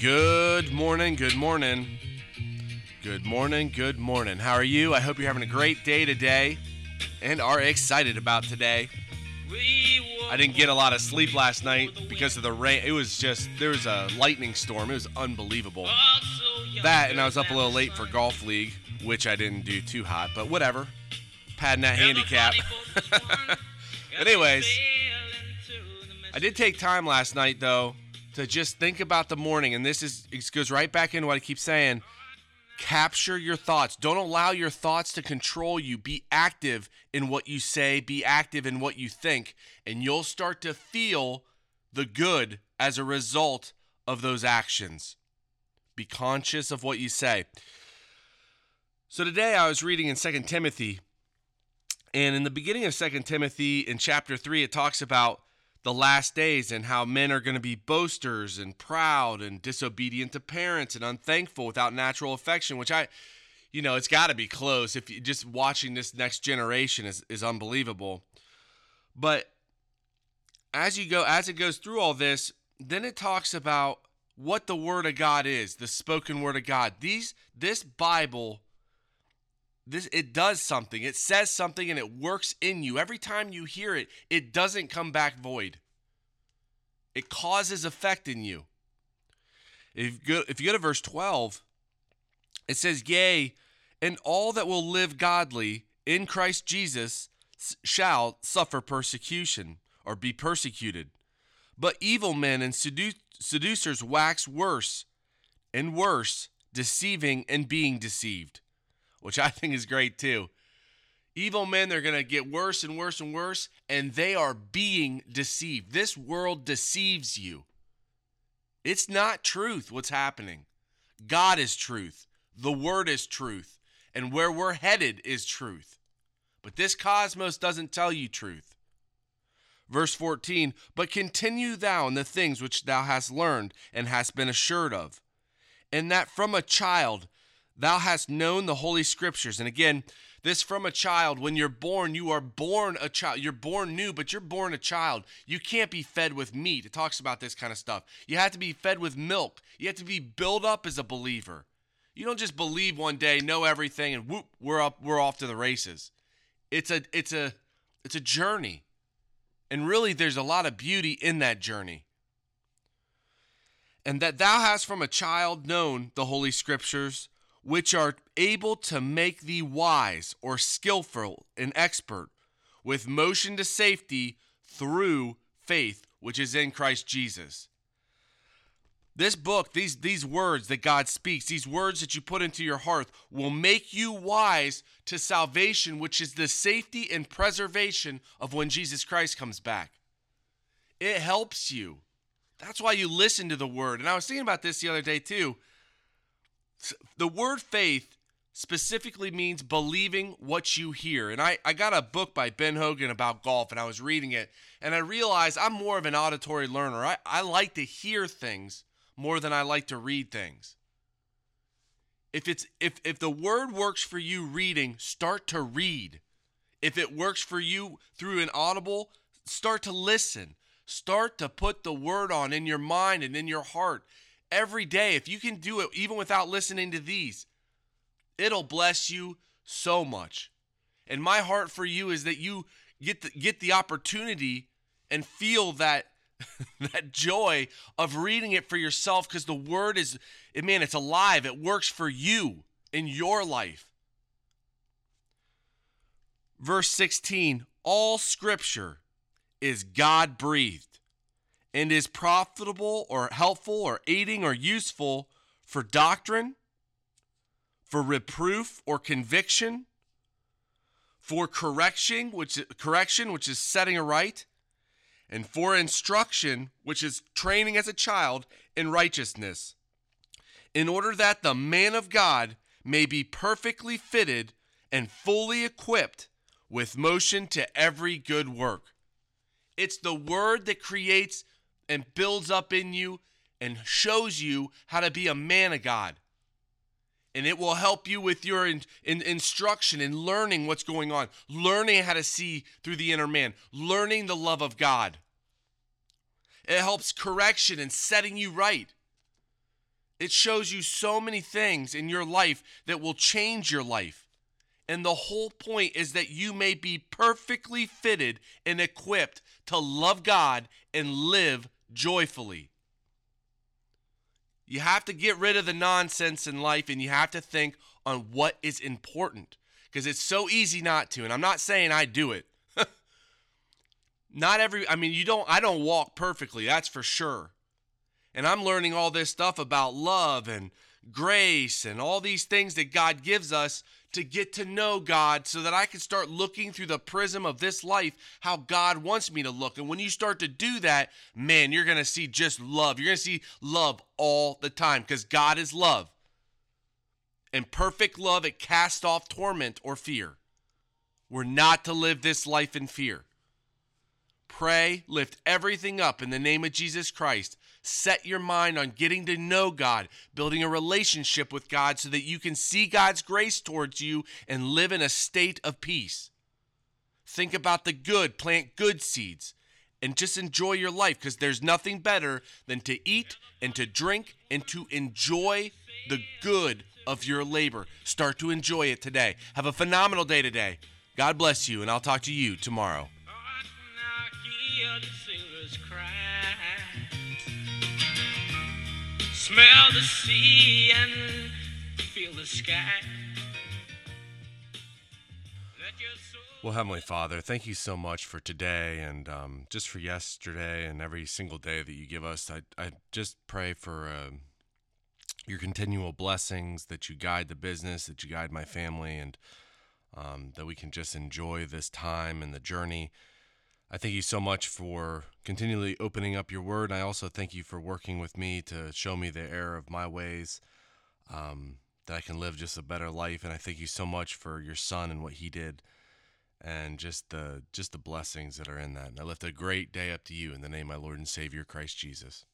Good morning, good morning. Good morning, good morning. How are you? I hope you're having a great day today and are excited about today. I didn't get a lot of sleep last night because of the rain. It was just, there was a lightning storm. It was unbelievable. That, and I was up a little late for Golf League, which I didn't do too hot, but whatever. Padding that handicap. but, anyways, I did take time last night, though, to just think about the morning. And this is, it goes right back into what I keep saying capture your thoughts. Don't allow your thoughts to control you. Be active in what you say, be active in what you think, and you'll start to feel the good as a result of those actions. Be conscious of what you say. So today I was reading in 2 Timothy, and in the beginning of 2 Timothy in chapter 3 it talks about the last days and how men are going to be boasters and proud and disobedient to parents and unthankful without natural affection, which I, you know, it's got to be close. If you just watching this next generation is, is unbelievable. But as you go, as it goes through all this, then it talks about what the word of God is, the spoken word of God. These, this Bible this it does something. It says something and it works in you. Every time you hear it it doesn't come back void. It causes effect in you. If you go, if you go to verse 12 it says yea and all that will live godly in christ jesus shall suffer persecution or be persecuted. But evil men and sedu- seducers wax worse and worse deceiving and being deceived which I think is great too. Evil men, they're going to get worse and worse and worse, and they are being deceived. This world deceives you. It's not truth what's happening. God is truth, the Word is truth, and where we're headed is truth. But this cosmos doesn't tell you truth. Verse 14, but continue thou in the things which thou hast learned and hast been assured of, and that from a child Thou hast known the holy scriptures. And again, this from a child. When you're born, you are born a child. You're born new, but you're born a child. You can't be fed with meat. It talks about this kind of stuff. You have to be fed with milk. You have to be built up as a believer. You don't just believe one day, know everything, and whoop, we're up, we're off to the races. It's a it's a it's a journey. And really there's a lot of beauty in that journey. And that thou hast from a child known the holy scriptures which are able to make thee wise or skillful and expert with motion to safety through faith which is in Christ Jesus. This book, these these words that God speaks, these words that you put into your heart will make you wise to salvation which is the safety and preservation of when Jesus Christ comes back. It helps you. That's why you listen to the word. And I was thinking about this the other day too the word faith specifically means believing what you hear. And I, I got a book by Ben Hogan about golf and I was reading it and I realized I'm more of an auditory learner. I, I like to hear things more than I like to read things. If it's if if the word works for you reading, start to read. If it works for you through an audible, start to listen. Start to put the word on in your mind and in your heart every day. If you can do it even without listening to these, it'll bless you so much. And my heart for you is that you get the, get the opportunity and feel that that joy of reading it for yourself because the word is man it's alive it works for you in your life verse 16 all scripture is god breathed and is profitable or helpful or aiding or useful for doctrine, for reproof or conviction, for correction, which correction, which is setting a right, and for instruction, which is training as a child in righteousness, in order that the man of God may be perfectly fitted and fully equipped with motion to every good work. It's the word that creates and builds up in you and shows you how to be a man of God. And it will help you with your in, in, instruction and in learning what's going on, learning how to see through the inner man, learning the love of God. It helps correction and setting you right. It shows you so many things in your life that will change your life. And the whole point is that you may be perfectly fitted and equipped to love God and live joyfully. You have to get rid of the nonsense in life and you have to think on what is important because it's so easy not to. And I'm not saying I do it. not every I mean you don't I don't walk perfectly, that's for sure. And I'm learning all this stuff about love and grace and all these things that God gives us to get to know God so that I can start looking through the prism of this life how God wants me to look. And when you start to do that, man, you're going to see just love. You're going to see love all the time because God is love. And perfect love, it casts off torment or fear. We're not to live this life in fear. Pray, lift everything up in the name of Jesus Christ. Set your mind on getting to know God, building a relationship with God so that you can see God's grace towards you and live in a state of peace. Think about the good, plant good seeds, and just enjoy your life because there's nothing better than to eat and to drink and to enjoy the good of your labor. Start to enjoy it today. Have a phenomenal day today. God bless you, and I'll talk to you tomorrow. Smell the sea and feel the sky. Well, Heavenly Father, thank you so much for today and um, just for yesterday and every single day that you give us. I, I just pray for uh, your continual blessings, that you guide the business, that you guide my family, and um, that we can just enjoy this time and the journey I thank you so much for continually opening up your word. and I also thank you for working with me to show me the error of my ways, um, that I can live just a better life. And I thank you so much for your son and what he did, and just the just the blessings that are in that. And I lift a great day up to you in the name of my Lord and Savior Christ Jesus.